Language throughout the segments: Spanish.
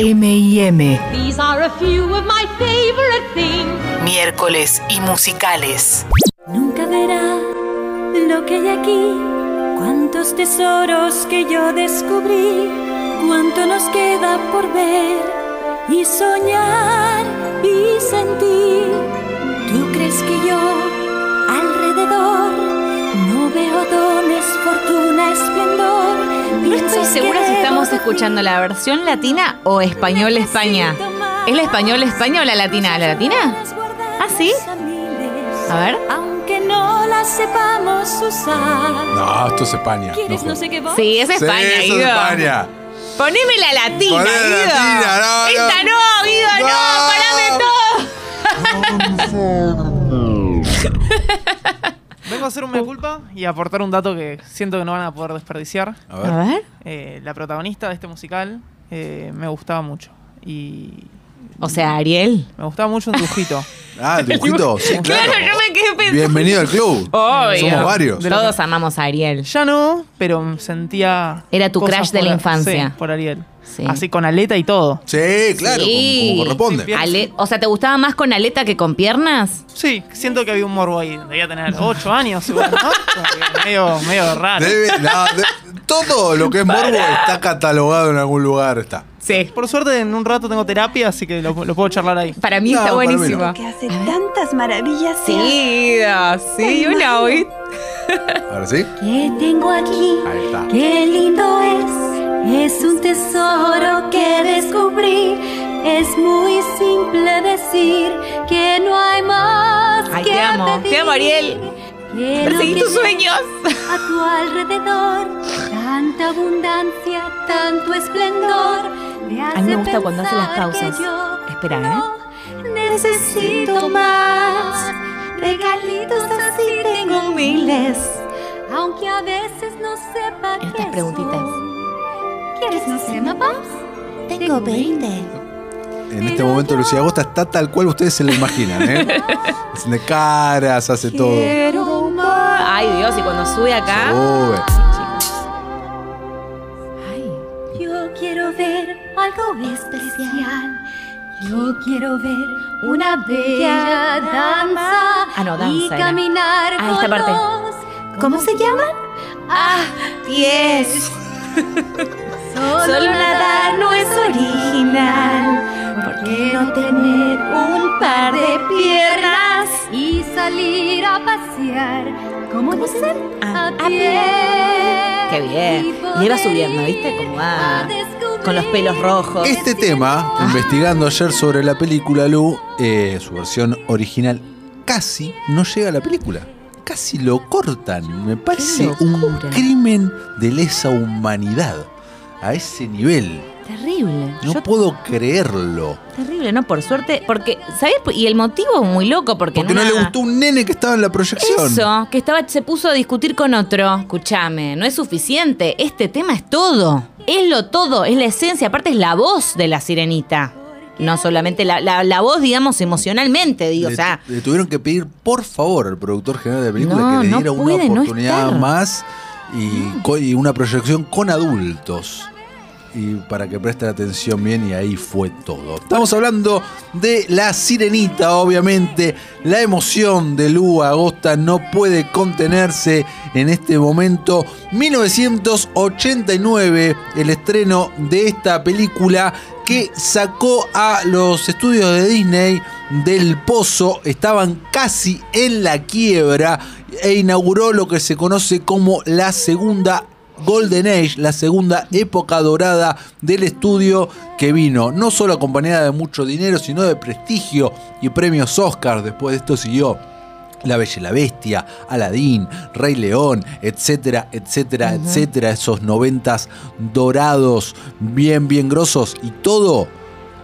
M&M, These are a few of my favorite things. miércoles y musicales. Nunca verá lo que hay aquí, cuántos tesoros que yo descubrí, cuánto nos queda por ver y soñar y sentir. ¿Tú crees que yo alrededor no veo dones, fortuna, esplendor? No estoy segura si estamos escuchando la versión latina o español España. ¿Es la español España o la latina? ¿La latina? ¿Ah, sí? A ver. Aunque no la sepamos usar. No, esto es España. ¿Quieres no no sé qué voz? Sí, es Sí, España, eso es Guido. España. Poneme la latina, Poné la Guido. latina, no, no. Esta no, Guido, no, No. parame todo. Vengo a hacer un mea culpa y a aportar un dato que siento que no van a poder desperdiciar. A ver. A ver. Eh, la protagonista de este musical eh, me gustaba mucho. Y O sea, Ariel. me gustaba mucho un dibujito. Ah, el dibujito. Sí, claro. Claro, yo me quedé pensando. Bienvenido al club. Obvio. Somos varios. Todos amamos a Ariel. ya no, pero sentía. Era tu crush de la infancia. Sí, por Ariel. Sí. Así con aleta y todo. Sí, claro, Sí. como, como corresponde. Ale- o sea, ¿te gustaba más con aleta que con piernas? Sí, siento que había un morbo ahí. Debía tener 8 años medio, medio raro. Debe- no, de- todo lo que es morbo está catalogado en algún lugar. Está. Sí. Por suerte, en un rato tengo terapia, así que lo, lo puedo charlar ahí. Para mí No, está para mí no. buenísimo. que hace tantas maravillas. Sí, sí, una hoy. Ahora sí. ¿Qué tengo aquí? Ahí está. Qué lindo es. Es un tesoro que descubrí. Es muy simple decir que no hay más Ay, que te amo, pedir. te amo, Ariel. Perseguí tus sueños. A tu alrededor, tanta abundancia, tanto esplendor. A mí me gusta cuando hace las pausas. Espera, no Necesito más regalitos así tengo miles. Aunque a veces no sepa Estas preguntitas. son. ¿Quieres más crema, Pops? Tengo 20. En este momento Lucía Agosta está tal cual ustedes se lo imaginan, ¿eh? Hace caras, hace todo. Quiero más. Ay, Dios, y cuando sube acá. Sube. Ay, Yo quiero ver algo especial. Yo quiero ver una bella danza. Ah, no, danza Y caminar Ah, esta con los- ¿Cómo se llaman? Ah, Pies. Solo nadar no es original. ¿Por qué no tener un par de piernas y salir a pasear? ¿Cómo dicen? Ah, a pie. Qué bien. Y iba subiendo, ¿viste? Como va. Con los pelos rojos. Este tema, investigando ayer sobre la película Lu, eh, su versión original, casi no llega a la película. Casi lo cortan. Me parece un crimen de lesa humanidad. A ese nivel. Terrible. No Yo- puedo creerlo. terrible, ¿no? Por suerte. Porque, ¿sabes? Y el motivo muy loco, porque. Porque no le gustó un nene que estaba en la proyección. Eso, que estaba, se puso a discutir con otro. Escúchame, no es suficiente. Este tema es todo. Es lo todo, es la esencia. Aparte, es la voz de la sirenita. No solamente la, la- la voz, digamos, emocionalmente, digo. Le, o sea, le tuvieron que pedir, por favor, al productor general de la película No, que le diera una puede oportunidad más y, una proyección con adultos. Y para que preste atención bien, y ahí fue todo. Estamos hablando de La Sirenita, obviamente. La emoción de Lu Agosta no puede contenerse en este momento. 1989, el estreno de esta película que sacó a los estudios de Disney del pozo, estaban casi en la quiebra e inauguró lo que se conoce como la segunda Golden Age, la segunda época dorada del estudio que vino no solo acompañada de mucho dinero, sino de prestigio y premios Oscar. Después de esto siguió la Bella y la Bestia, Aladdin, Rey León, etcétera, etcétera, etcétera. Esos noventas dorados, bien, bien grosos. Y todo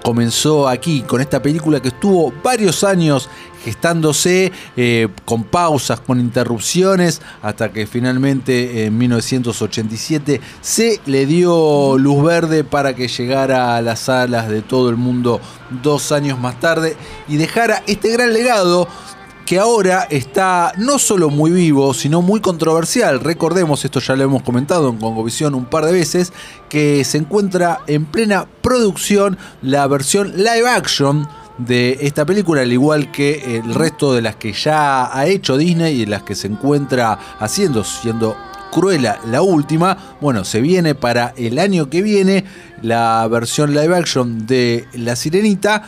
comenzó aquí, con esta película que estuvo varios años gestándose, eh, con pausas, con interrupciones, hasta que finalmente en 1987 se le dio luz verde para que llegara a las salas de todo el mundo dos años más tarde y dejara este gran legado que ahora está no solo muy vivo, sino muy controversial. Recordemos, esto ya lo hemos comentado en Congovisión un par de veces, que se encuentra en plena producción la versión live action de esta película, al igual que el resto de las que ya ha hecho Disney y las que se encuentra haciendo, siendo Cruella la última. Bueno, se viene para el año que viene la versión live action de La Sirenita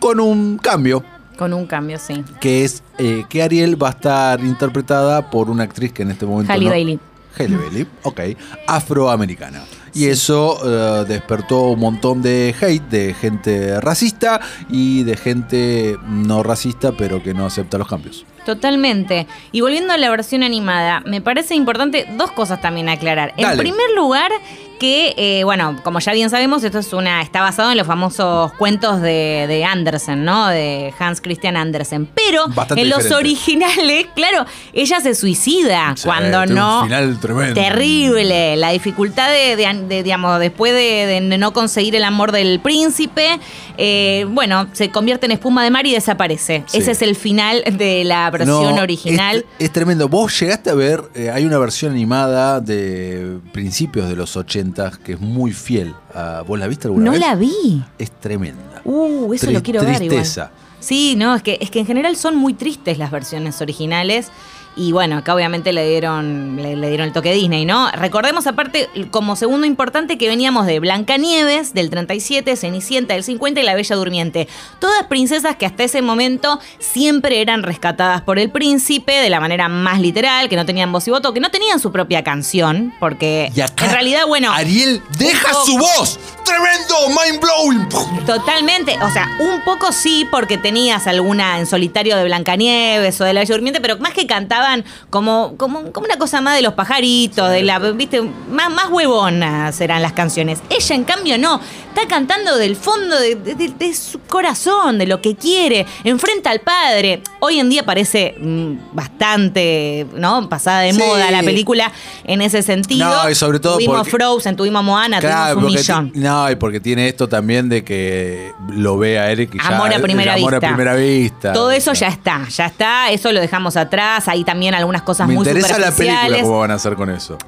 con un cambio Con un cambio, sí. que es eh, que Ariel va a estar interpretada por una actriz que en este momento Halle no- Bailey. Halle Bailey, ok, afroamericana. Y eso eh, despertó un montón de hate de gente racista y de gente no racista pero que no acepta los cambios. Totalmente. Y volviendo a la versión animada, me parece importante dos cosas también aclarar. En primer lugar, que, eh, bueno, como ya bien sabemos, esto es una, está basado en los famosos cuentos de, de Andersen, ¿no? De Hans Christian Andersen. Pero Bastante en los diferente. originales, claro, ella se suicida Sí, cuando tiene un no. final tremendo. Terrible. La dificultad de, de- de, digamos, después de, de no conseguir el amor del príncipe, eh, bueno, se convierte en espuma de mar y desaparece. Sí. Ese es el final de la versión No, original. Es, es tremendo. Vos llegaste a ver, eh, hay una versión animada de principios de los 80 que es muy fiel. a- ¿Vos la viste alguna No vez? la vi. Es tremenda. Uh, eso lo quiero ver tristeza. Sí, no, es que, es que en general son muy tristes las versiones originales. Y bueno, acá obviamente le dieron, le, le dieron el toque Disney, ¿no? Recordemos aparte, como segundo importante, que veníamos de Blancanieves del 37, Cenicienta del 50 y La Bella Durmiente. Todas princesas que hasta ese momento siempre eran rescatadas por el príncipe de la manera más literal, que no tenían voz y voto, que no tenían su propia canción, porque acá, en realidad, bueno... Ariel deja su voz. Tremendo, mind blowing. Totalmente, o sea, un poco sí, porque tenías alguna en solitario de Blancanieves o de La Bella Durmiente, pero más que cantaban como, como, como una cosa más de los pajaritos, de la, viste, más, más huevonas eran las canciones. Ella, en cambio, no, está cantando del fondo de, de- de- de su corazón, de lo que quiere, enfrenta al padre. Hoy en día parece mm, bastante, ¿no? Pasada de Sí. moda la película en ese sentido. No, y sobre todo Tuvimos porque- Frozen, tuvimos Moana, Claro, tuvimos un millón. ti- no, y porque tiene esto también de que lo ve a Eric y ya- Amor a primera amor vista. a primera vista. Todo eso ya está, ya está, eso lo dejamos atrás. Hay también algunas cosas Me muy interesa la película, superficiales. cómo van a hacer con eso.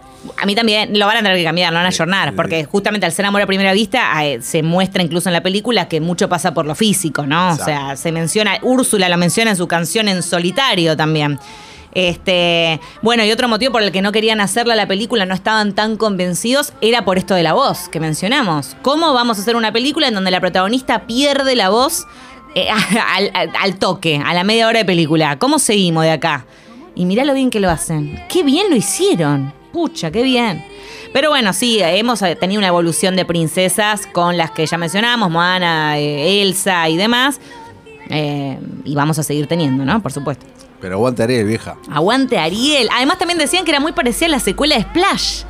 A mí también lo van a tener que cambiar, lo van a ayornar, porque justamente al ser amor a primera vista eh, se muestra incluso en la película que mucho pasa por lo físico, ¿no? O sea, se menciona, Úrsula lo menciona en su canción en solitario también. Este, bueno, y otro motivo por el que no querían hacerla la película, no estaban tan convencidos, era por esto de la voz que mencionamos. ¿Cómo vamos a hacer una película en donde la protagonista pierde la voz eh, al, toque, a la media hora de película? ¿Cómo seguimos de acá? Y mirá lo bien que lo hacen. Qué bien lo hicieron. Pucha, qué bien. Pero bueno, sí, hemos eh, tenido una evolución de princesas con las que ya mencionamos, Moana, eh, Elsa y demás. Y vamos a seguir teniendo, ¿no? Por supuesto. Pero aguante Ariel, vieja. Aguante Ariel. Además también decían que era muy parecida a la secuela de Splash.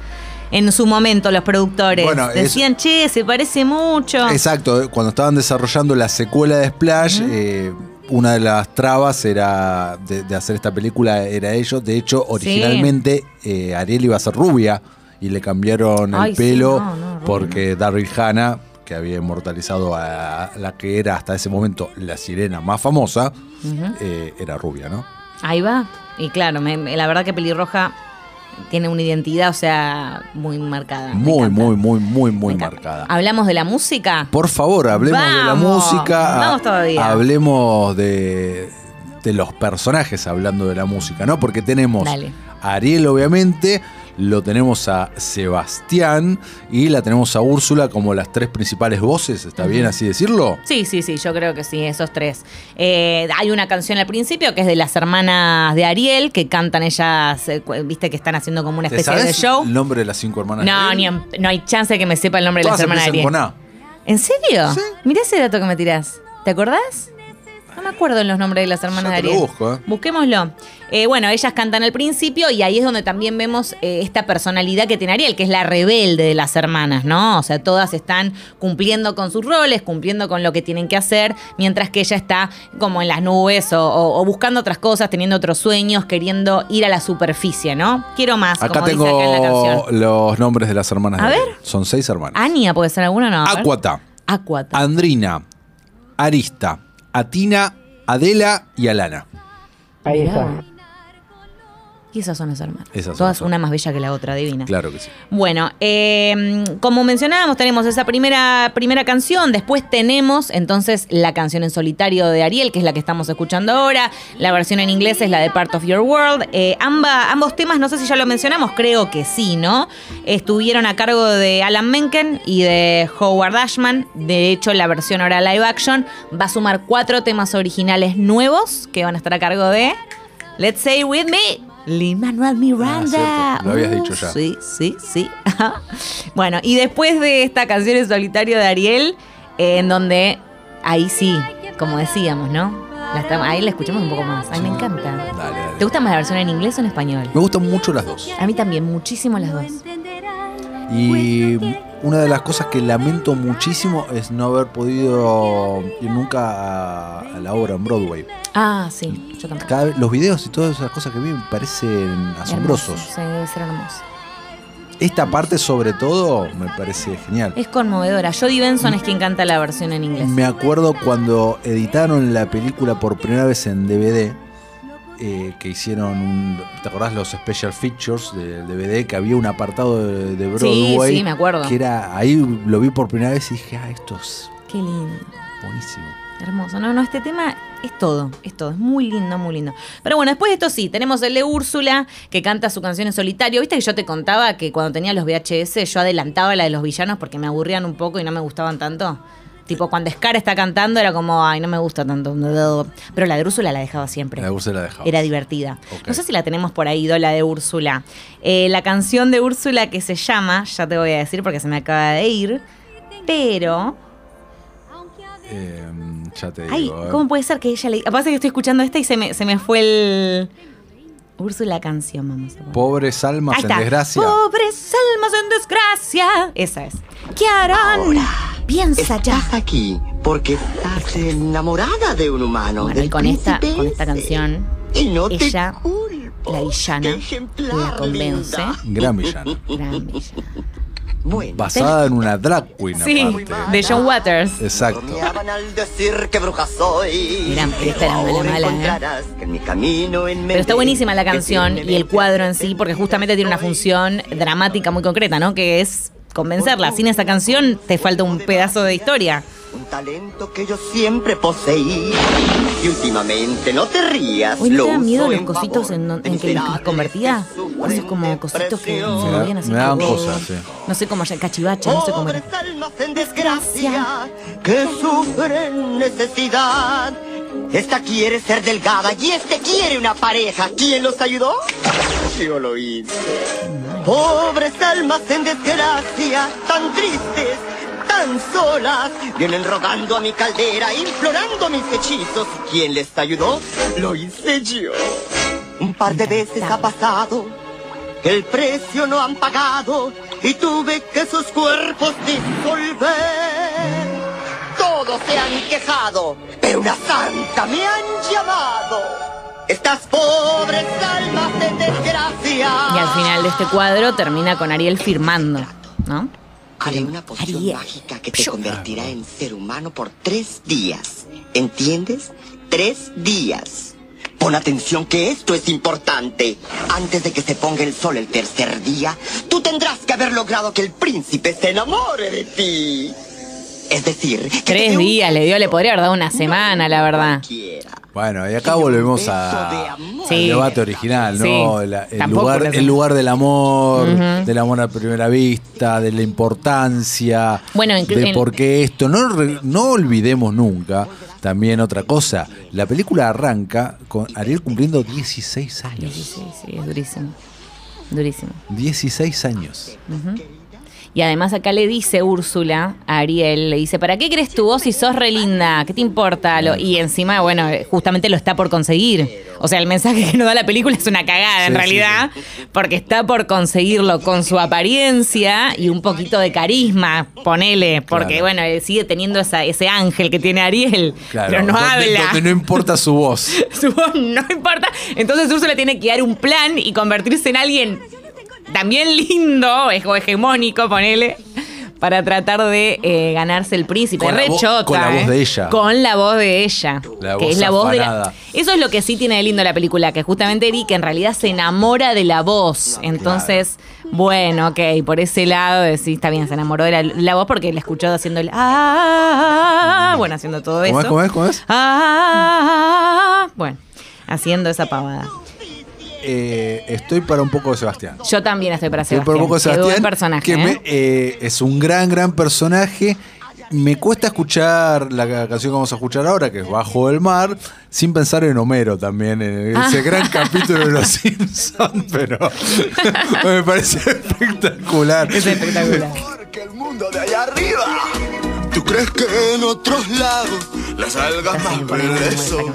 En su momento los productores. Bueno, es- decían, che, se parece mucho. Exacto, cuando estaban desarrollando la secuela de Splash, eh, una de las trabas era de, de hacer esta película era ellos. De hecho, originalmente eh, Ariel iba a ser rubia y le cambiaron el Ay, sí, pelo no, no, rubia. porque Daryl Hannah, que había inmortalizado a la que era hasta ese momento la sirena más famosa, eh, era rubia, ¿no? Ahí va. Y claro, me- la verdad que Pelirroja tiene una identidad, o sea, muy marcada. Muy, muy, muy, muy, muy marcada. ¿Hablamos de la música? Por favor, hablemos de la música. vamos todavía. Hablemos de, de los personajes hablando de la música, ¿no? Porque tenemos Dale. a Ariel, obviamente, lo tenemos a Sebastián y la tenemos a Úrsula como las tres principales voces, ¿está bien así decirlo? Sí, sí, sí, yo creo que sí, esos tres. Eh, hay una canción al principio que es de las hermanas de Ariel, que cantan ellas, eh, viste que están haciendo como una ¿Te especie de sabes show. el nombre de las cinco hermanas? No, de ni Ariel? en- no hay chance de que me sepa el nombre de las hermanas de Ariel. con A. ¿En serio? Sí. Mirá ese dato que me tirás. ¿Te acordás? No me acuerdo en los nombres de las hermanas Ya de te lo Ariel. busco, ¿eh? Busquémoslo. Eh, bueno, ellas cantan al principio y ahí es donde también vemos eh, esta personalidad que tiene Ariel, que es la rebelde de las hermanas, ¿no? O sea, todas están cumpliendo con sus roles, cumpliendo con lo que tienen que hacer, mientras que ella está como en las nubes o, o- o buscando otras cosas, teniendo otros sueños, queriendo ir a la superficie, ¿no? Quiero más, Acá como dice acá en la tengo canción. los nombres de las hermanas A de ver. Ariel. Son seis hermanas. Ania puede ser alguna, ¿no? A ver. Aquata, Aquata. Andrina, Arista, Atina, Adela y Alana. Ahí Mirá. está. Y esas son las hermanas. Esas Todas una más bella que la otra, divina. Claro que sí. Bueno, eh, como mencionábamos, tenemos esa primera, primera canción, después tenemos entonces la canción en solitario de Ariel, que es la que estamos escuchando ahora, la versión en inglés es la de Part of Your World. Eh, amba- ambos temas, no sé si ya lo mencionamos, creo que sí, ¿no? Estuvieron a cargo de Alan Menken y de Howard Ashman, de hecho la versión ahora live action va a sumar cuatro temas originales nuevos que van a estar a cargo de... Let's say with me. Lin Manuel Miranda. Ah, lo habías Uh, dicho ya. Sí, sí, sí. bueno, y después de esta canción en solitario de Ariel, eh, en donde ahí sí, como decíamos, ¿no? La ahí la escuchamos un poco más. A mí me encanta. Dale, dale. ¿Te gusta más la versión en inglés o en español? Me gustan mucho las dos. A mí también, muchísimo las dos. Y una de las cosas que lamento muchísimo es no haber podido ir nunca a, a la obra en Broadway. Ah, sí, yo. Cada vez- los videos y todas esas cosas que vi me parecen asombrosos. Hermoso, Sí, debe ser hermoso. Esta parte sobre todo me parece genial. Es conmovedora. Jodie Benson es quien canta la versión en inglés. Me acuerdo cuando editaron la película por primera vez en DVD, eh, que hicieron, un- ¿te acordás los special features del DVD? Que había un apartado de, de Sí, Broadway. sí, me acuerdo. Que era, ahí lo vi por primera vez y dije, ah, esto es Qué lindo. buenísimo. Hermoso. No, no, este tema es todo, es todo, es muy lindo, muy lindo. Pero bueno, después de esto sí, tenemos el de Úrsula, que canta su canción en solitario. Viste que yo te contaba que cuando tenía los VHS yo adelantaba la de los villanos porque me aburrían un poco y no me gustaban tanto. Tipo, cuando Scar está cantando era como, ay, no me gusta tanto. Pero la de Úrsula la dejaba siempre. La Úrsula la dejaba. Era divertida. No sé si la tenemos por ahí, la de Úrsula. Eh, la canción de Úrsula que se llama, ya te voy a decir porque se me acaba de ir, pero... Eh, ya te Ay, digo. eh. ¿cómo puede ser que ella le... Pasa que estoy escuchando esta y se me, se me fue el... Úrsula canción, vamos a poner. Pobres almas en desgracia. Pobres almas en desgracia. Esa es. ¿Qué harán? Piensa ya. Estás aquí porque estás enamorada de un humano. Bueno, y con esta, con esta canción, Y no te ella, culpo. la villana, la convence. linda. Gran villana. Gran villana. Bueno, Basada en una drag queen Sí, aparte. de John Waters. Exacto. al decir que bruja soy. Mirá, pero esta era mala, mala, ¿eh? encontrarás que en mi camino en Pero está buenísima la canción tiene y el cuadro en sí, porque justamente tiene una función dramática muy concreta, ¿no? Que es convencerla. Sin esa canción te falta un pedazo de historia. Un talento que yo siempre poseí. Y últimamente, no te rías. Uy, ¿no lo te dan miedo los en cositos en, de en que los convertía? Esos como cositos que se movían así. Me daban como- cosas, sí. No sé cómo, cachivache, no sé cómo era. Pobres almas en desgracia que sufren necesidad. Esta quiere ser delgada y este quiere una pareja. ¿Quién los ayudó? Yo lo hice. Pobres almas en desgracia, tan tristes, tan solas, vienen rogando a mi caldera, implorando mis hechizos. ¿Quién les ayudó? Lo hice yo. Un par de veces ha pasado que el precio no han pagado y tuve que sus cuerpos disolver. Todos se han quejado, pero una santa me han llamado. Estas pobres almas en desgracia. Y al final de este cuadro termina con Ariel firmando, ¿no? Haré una poción Ariel. mágica que te convertirá en ser humano por tres días. ¿Entiendes? Tres días. Pon atención que esto es importante. Antes de que se ponga el sol el tercer día, tú tendrás que haber logrado que el príncipe se enamore de ti. Es decir, que Tres días le dio, le podría haber dado una semana, la verdad. Bueno, y acá volvemos a, Sí. al debate original, ¿no? Sí. La- el, lugar, el lugar del amor, del amor a primera vista, de la importancia, Bueno, de por qué esto. No, no olvidemos nunca también otra cosa. La película arranca con Ariel cumpliendo 16 Sí, años. sí, sí, es durísimo. Durísimo. 16 años. Y además acá le dice Úrsula a Ariel, le dice, ¿para qué crees tu voz si sos re linda? ¿Qué te importa? Lo- y encima, bueno, justamente lo está por conseguir. O sea, el mensaje que nos da la película es una cagada en Sí, realidad, porque está por conseguirlo con su apariencia y un poquito de carisma, ponele, porque Claro. bueno, él sigue teniendo esa- ese ángel que tiene Ariel, Claro, pero no donde, habla. donde no importa su voz. Su voz no importa. Entonces Úrsula tiene que dar un plan y convertirse en alguien también lindo o hegemónico, ponele, para tratar de eh, ganarse el príncipe. Con la Re chota, con la voz ¿eh? de ella. Con la voz de ella. La que voz es la voz de la-. Eso es lo que sí tiene de lindo la película, que justamente Eric en realidad se enamora de la voz. Entonces, bueno, ok, por ese lado decís, está bien, se enamoró de la, la voz porque la escuchó haciendo el ah, bueno, haciendo todo ¿Cómo es? eso. ¿Cómo es? ¿Cómo es? Ah, bueno, haciendo esa pavada. Eh, estoy para un poco de Sebastián. Yo también estoy para Estoy Sebastián. para un poco de Sebastián. personaje. que ¿eh? me- eh, es un gran, gran personaje. Me cuesta escuchar la ca- canción que vamos a escuchar ahora, que es Bajo el Mar, sin pensar en Homero también, en ese Ah. gran capítulo de Los Simpsons, pero me parece espectacular. Es espectacular. Porque el mundo de allá arriba. ¿Tú crees que en otros lados las algas más verdes son?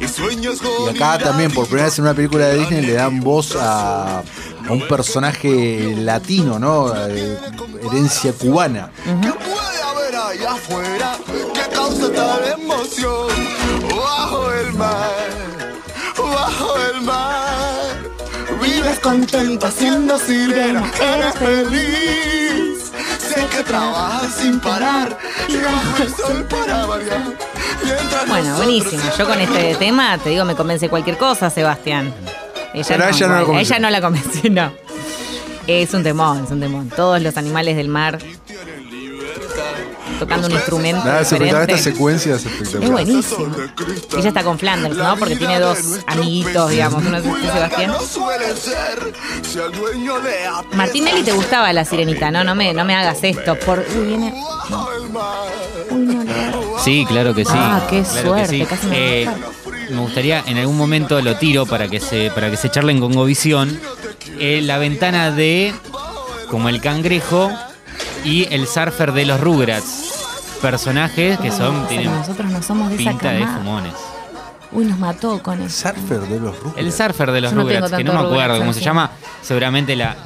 Y sueños Y acá también, por primera vez en una película de Disney, le dan voz a, a un personaje latino, ¿no? Eh, herencia cubana. ¿Qué puede haber allá afuera que causa tal emoción? Bajo el mar, bajo el mar. Vives contenta siendo sirena, eres feliz. Sé que trabajas sin parar y bajo el sol para variar. Mientras Bueno, buenísimo. Yo con este tema, te digo, me convence cualquier cosa, Sebastián. Ella Pero a ella no la. Ella no la convenció, no. Es un temón, es un temón. Todos los animales del mar tocando un instrumento Nada, es espectacular, diferente. esta secuencia es Es espectacular. buenísimo. Ella está con Flanders, ¿no? Porque tiene dos amiguitos, digamos. Uno es Sebastián. No suele ser si al dueño le apetece Martinelli te gustaba la sirenita, ¿no? No me, no me hagas esto. Por... Uy, viene. Uy, no. Sí, claro que sí. Ah, qué Claro suerte, sí. casi me Eh, me gustaría en algún momento lo tiro para que se para que se charlen con Govisión eh, la ventana de como el cangrejo y el surfer de los Rugrats personajes que son tienen Nosotros no somos de esa pinta de camada. fumones Uy, nos mató con eso. Surfer de los Rugrats. el surfer de los no Rugrats que no tanto me acuerdo Rugrats cómo se llama seguramente la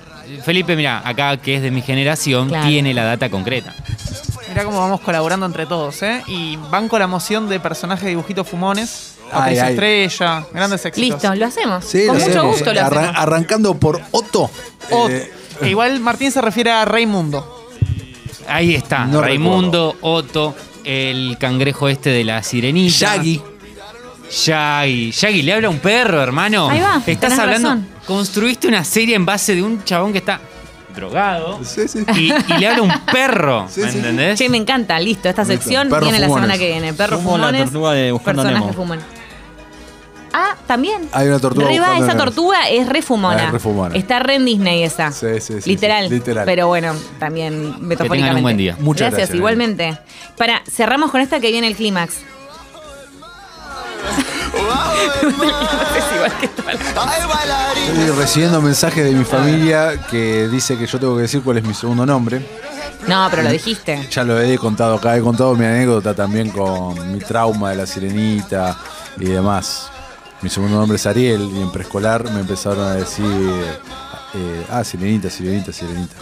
Felipe mira acá que es de mi generación Claro. tiene la data concreta Mirá cómo vamos colaborando entre todos, ¿eh? Y banco la moción de personajes de dibujitos fumones. Ay. Estrella, grandes éxitos. Listo, lo hacemos. Sí, con lo mucho hacemos. gusto lo Arran- hacemos. Arrancando por Otto. O- eh, e igual Martín se refiere a Raimundo. Ahí está No Raimundo Otto el cangrejo este de la sirenita Shaggy. Shaggy. Shaggy, le habla a un perro, hermano. Ahí va, Estás tenés hablando. razón. Construiste una serie en base de un chabón que está drogado Sí, sí. y, y le habla a un perro. Sí, ¿Me sí. entendés? Che, me encanta, listo. Esta Listo. sección viene la semana que viene. La fumones. tortuga de Nemo. fumones. Ah, también. Hay una tortuga esa tortuga es re fumona. Ah, es. Está re en Disney esa. Sí, sí, sí, Literal. sí, literal. Pero bueno, también metafóricamente. tengan un buen día. Muchas gracias, gracias, igualmente. Para, cerramos con esta que viene el clímax. Estoy recibiendo mensajes de mi familia que dice que yo tengo que decir cuál es mi segundo nombre. No, pero lo dijiste. Ya lo he contado acá, he contado mi anécdota también con mi trauma de la sirenita y demás. Mi segundo nombre es Ariel y en preescolar me empezaron a decir, eh, ah, sirenita, sirenita, sirenita.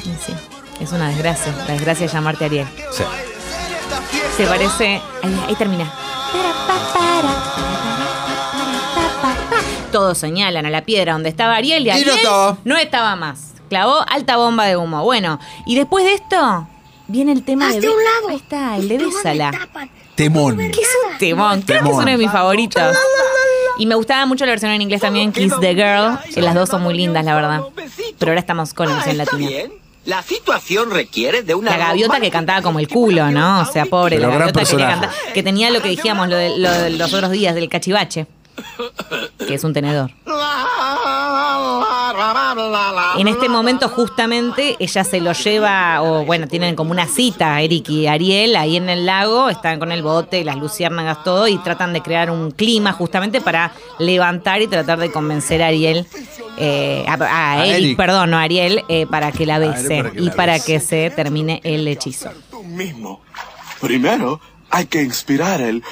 Y sí, es una desgracia. La desgracia de llamarte Ariel. Sí. Se parece. Ahí, ahí termina. Todos señalan a la piedra donde estaba Ariel y Y no Ariel estaba. no estaba más. Clavó alta bomba de humo. Bueno, y después de esto viene el tema de. Un lado. Ahí está, el de Bésala. Temón. Que es un temón. Creo que es uno de mis favoritos. Y me gustaba mucho la versión en inglés también, Kiss the Girl. Que las dos son muy lindas, la verdad. Pero ahora estamos con la versión Ah, latina. La situación requiere de una La gaviota que cantaba como el culo, ¿no? O sea, pobre, la gaviota que, cantar- que tenía lo que dijimos lo de, lo de los otros días, del cachivache, que es un tenedor. En este momento, justamente, ella se lo lleva, o bueno, tienen como una cita, Eric y Ariel, ahí en el lago, están con el bote, las luciérnagas, todo, y tratan de crear un clima justamente para levantar y tratar de convencer a Ariel, eh, a, a A Eric, Eric. perdón, no a Ariel, eh, para que la Ariel bese para que y la para bese. que se termine el hechizo. tú mismo. Primero hay que inspirar el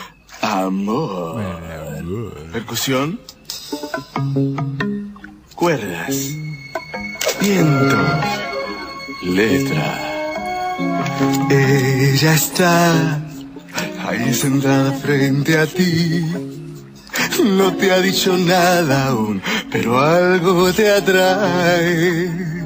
amor. Percusión. Cuerdas. Viento. Letra. Ella está ahí sentada frente a ti. No te ha dicho nada aún, pero algo te atrae.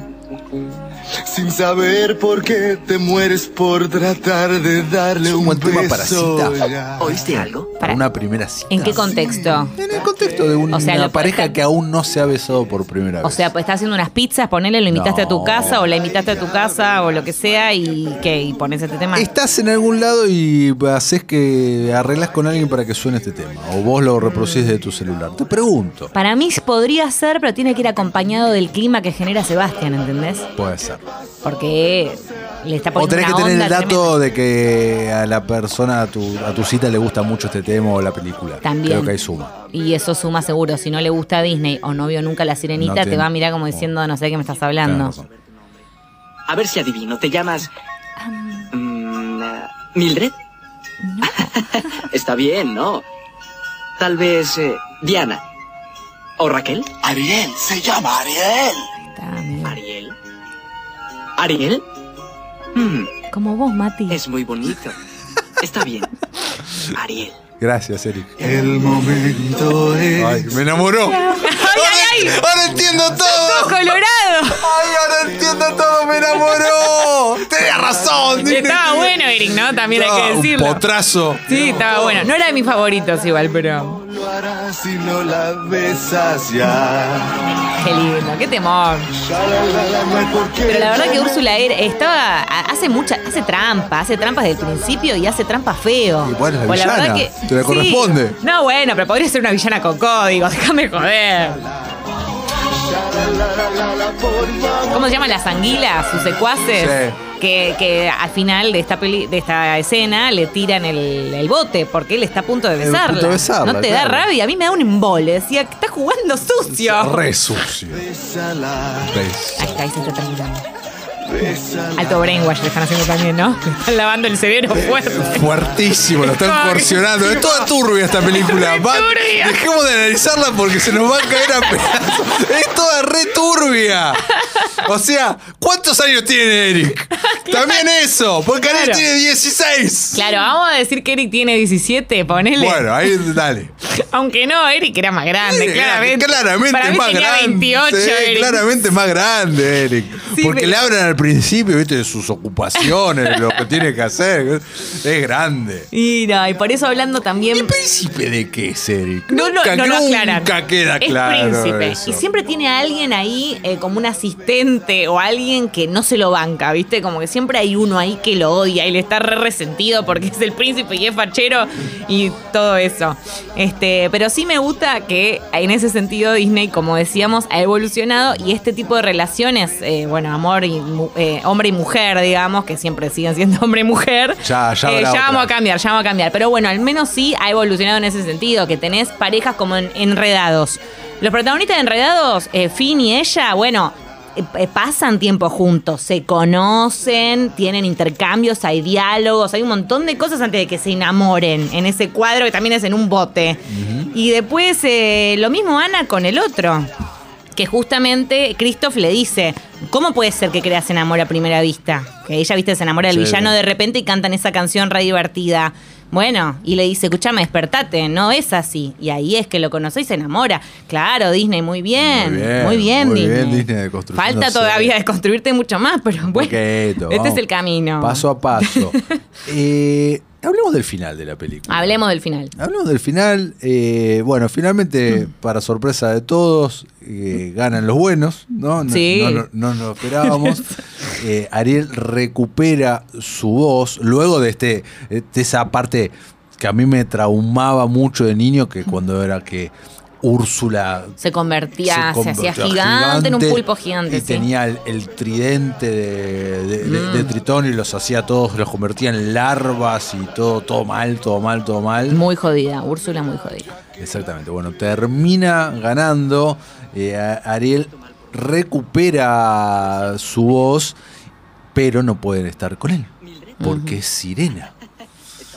Sin saber por qué te mueres por tratar de darle un buen tema beso. para cita. ¿Oíste algo? Para una primera cita. ¿En qué contexto? En el contexto de una O sea, pareja que aún no se ha besado por primera O vez. sea, pues estás haciendo unas pizzas, ponele, lo invitaste a tu No. casa o la invitaste a tu casa o lo que sea y ¿qué? Y pones este tema. Estás en algún lado y haces que arreglas con alguien para que suene este tema. O vos lo reproducís de tu celular. Te pregunto. Para mí podría ser, pero tiene que ir acompañado del clima que genera Sebastián, ¿entendés? Puede ser. Porque le está O poniendo tenés que tener el dato de que a la persona, a tu, a tu cita le gusta mucho este tema o la película. También. Creo que ahí suma. Y eso suma seguro. Si no le gusta Disney o no vio nunca La Sirenita, No te tiene- va a mirar como diciendo, no sé de qué me estás hablando. Tenés razón. A ver si adivino. ¿Te llamas. mm, ¿Mildred? Está bien, ¿no? Tal vez. eh, Diana. ¿O Raquel? Ariel, se llama Ariel. Está, amigo. ¿Ariel? Hmm, Como vos, Mati. es muy bonito. Está bien. Ariel. Gracias, Eric. El momento es. Ay, me enamoró. ay, ay! Ahora entiendo ¡Todo todo. colorado! Ay, ahora entiendo todo, me enamoró. Tenía razón. Estaba bueno, Eric, ¿no? También hay que Un decirlo. potrazo. Sí, estaba bueno. No era de mis favoritos igual, pero... harás si no la besas ya. Qué lindo, qué temor. Pero la verdad que Úrsula era- estaba hace mucha hace trampa, hace trampas desde el principio y hace trampa feo. Y bueno, es la Pues villana, te sí. corresponde. No, bueno, pero podría ser una villana con código, déjame joder. ¿Cómo se llaman las anguilas, sus secuaces? Sí. Que, que al final de esta peli, de esta escena le tiran el, el bote porque él está a punto de besarla. punto de besarla, ¿No te claro. da rabia? A mí me da un embole. Decía que está jugando sucio. Re sucio. Ahí está, ahí se está terminando. Alto brainwash le están haciendo también, ¿no? Le están lavando el cerebro fuerte. Fuertísimo, lo están coercionando. Es toda turbia esta película. Va- dejemos de analizarla porque se nos va a caer a pedazos. Es toda re turbia. O sea, ¿cuántos años tiene Eric? También eso, porque Claro. tiene 16. Claro, vamos a decir que Eric tiene 17, ponele. Bueno, ahí dale. Aunque no, Eric era más grande, claramente. Claramente Para mí más tenía grande. 28, Sí, Eric. claramente más grande, Eric. Sí, Porque pero- le hablan al principio, viste, de sus ocupaciones, de lo que tiene que hacer. Es grande. Y no, y por eso hablando también. ¿Y príncipe de qué es Eric? No, no, nunca, no lo nunca aclaran. queda es claro. príncipe. eso. Y siempre tiene a alguien ahí eh, como un asistente o alguien que no se lo banca, ¿viste? Como que siempre hay uno ahí que lo odia y le está re resentido porque es el príncipe y es fachero y todo eso. Este, pero sí me gusta que en ese sentido Disney, como decíamos, ha evolucionado y este tipo de relaciones, eh, bueno, amor y eh, hombre y mujer, digamos, que siempre siguen siendo hombre y mujer. Ya, ya eh, ya vamos a cambiar, ya vamos a cambiar. Pero bueno, al menos sí ha evolucionado en ese sentido, que tenés parejas como en- enredados. Los protagonistas de enredados, eh, Finn y ella, bueno, eh, pasan tiempo juntos, se conocen, tienen intercambios, hay diálogos, hay un montón de cosas antes de que se enamoren en ese cuadro que también es en un bote. Y después eh, lo mismo Ana con el otro. Que justamente Christoph le dice, ¿cómo puede ser que creas en amor a primera vista? Que ella, viste, se enamora del Sí, villano de repente y cantan esa canción re divertida. Bueno, y le dice, escúchame, despertate, no es así. Y ahí es que lo conoce y se enamora. Claro, Disney, muy bien. Muy bien, muy Disney. bien, Disney deconstruyéndose. Falta todavía desconstruirte mucho más, pero bueno. Este vamos. es el camino. Paso a paso. Eh, hablemos del final de la película. Hablemos del final. Hablemos del final. eh, bueno, finalmente, para sorpresa de todos, eh, ganan los buenos, ¿no? No, Sí. no, no- no nos esperábamos. Eh, Ariel recupera su voz luego de, este, de esa parte que a mí me traumaba mucho de niño, que cuando era que Úrsula Se convertía, se, hacía gigante, en un pulpo gigante. Y sí. tenía el, el tridente de, Mm. de Tritón y los hacía todos, los convertía en larvas y todo, todo mal, todo mal, todo mal. Muy jodida, Úrsula muy jodida. Exactamente. Bueno, termina ganando. eh, Ariel recupera su voz, pero no pueden estar con él. Porque es sirena.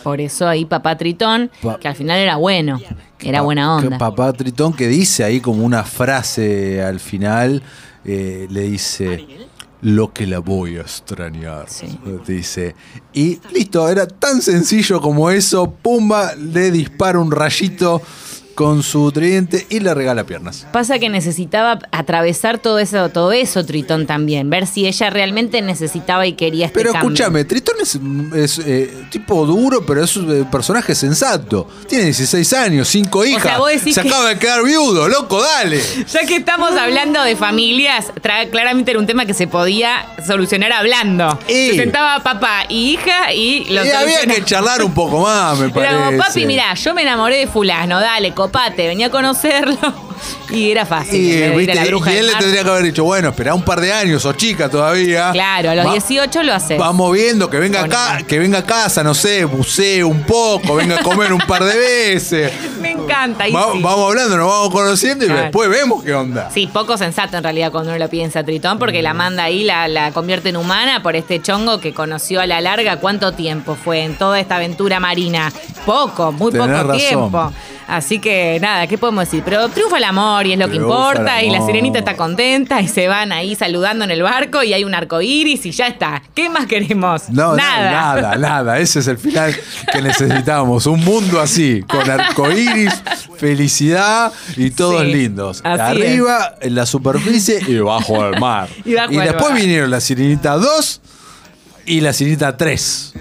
Por eso ahí papá Tritón, Pa- que al final era bueno, era buena onda. Papá Tritón que dice ahí como una frase al final, eh, le dice, lo que la voy a extrañar. Sí. Dice. Y listo, era tan sencillo como eso, pumba, le dispara un rayito con su tridente y le regala piernas. Pasa que necesitaba atravesar todo eso, todo eso, Tritón también. Ver si ella realmente necesitaba y quería este Pero cambio. escúchame, Tritón es, es, eh, tipo duro, pero es un eh, personaje sensato. Tiene 16 años, 5 hijas. sea, vos decís Se que- acaba de quedar viudo, loco, dale. Ya que estamos hablando de familias, claramente era un tema que se podía solucionar hablando. Y- Se sentaba papá y hija y lo Y había que charlar un poco más, me Era parece. como, papi, mirá, yo me enamoré de fulano, dale, copate, venía a conocerlo. Y era fácil. Y, en vez de ir a viste, la bruja y él le tendría que haber dicho, bueno, espera un par de años, sos chica todavía. Claro, a los Va- 18 lo haces. Vamos viendo que venga acá, que venga a casa, no sé, bucee un poco, venga a comer un par de veces. Me encanta. y Va- sí. Vamos hablando, nos vamos conociendo y Claro. después vemos qué onda. Sí, poco sensato en realidad cuando uno lo piensa Tritón, porque la manda ahí, la, la convierte en humana por este chongo que conoció a la larga. ¿Cuánto tiempo fue en toda esta aventura marina? Poco, muy Tenés poco razón. tiempo. Así que nada, ¿qué podemos decir? Pero triunfa el amor y es lo que importa. Y la sirenita está contenta y se van ahí saludando en el barco y hay un arco iris y ya está. ¿Qué más queremos? No, nada. nada, nada, nada. Ese es el final que necesitábamos. Un mundo así, con arcoíris, felicidad y todos Sí, lindos. Arriba, en la superficie y bajo el mar. Y bajo el después vinieron la Sirenita 2 y la Sirenita 3.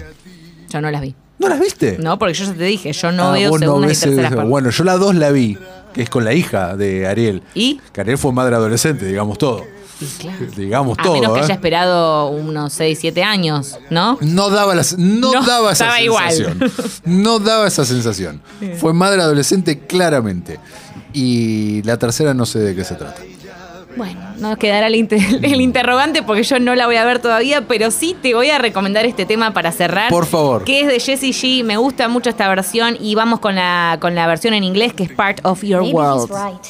Yo no las vi. ¿No las viste? No, porque yo ya te dije, yo no Ah, veo vos no segundas ves y terceras eso. partes. Bueno, yo la 2 la vi, que es con la hija de Ariel. ¿Y? Que Ariel fue madre adolescente, digamos todo. Y claro. Digamos A todo. menos que ¿eh? haya esperado unos 6, 7 años, ¿no? No daba, la- no No, daba esa estaba igual. sensación. No daba esa sensación. Fue madre adolescente claramente. Y la tercera no sé de qué se trata. Bueno, nos quedará el, inter- el interrogante porque yo no la voy a ver todavía, pero sí te voy a recomendar este tema para cerrar. Por favor. Que es de Jessie G. Me gusta mucho esta versión y vamos con la, con la versión en inglés que es Part of Your Maybe he's World. right.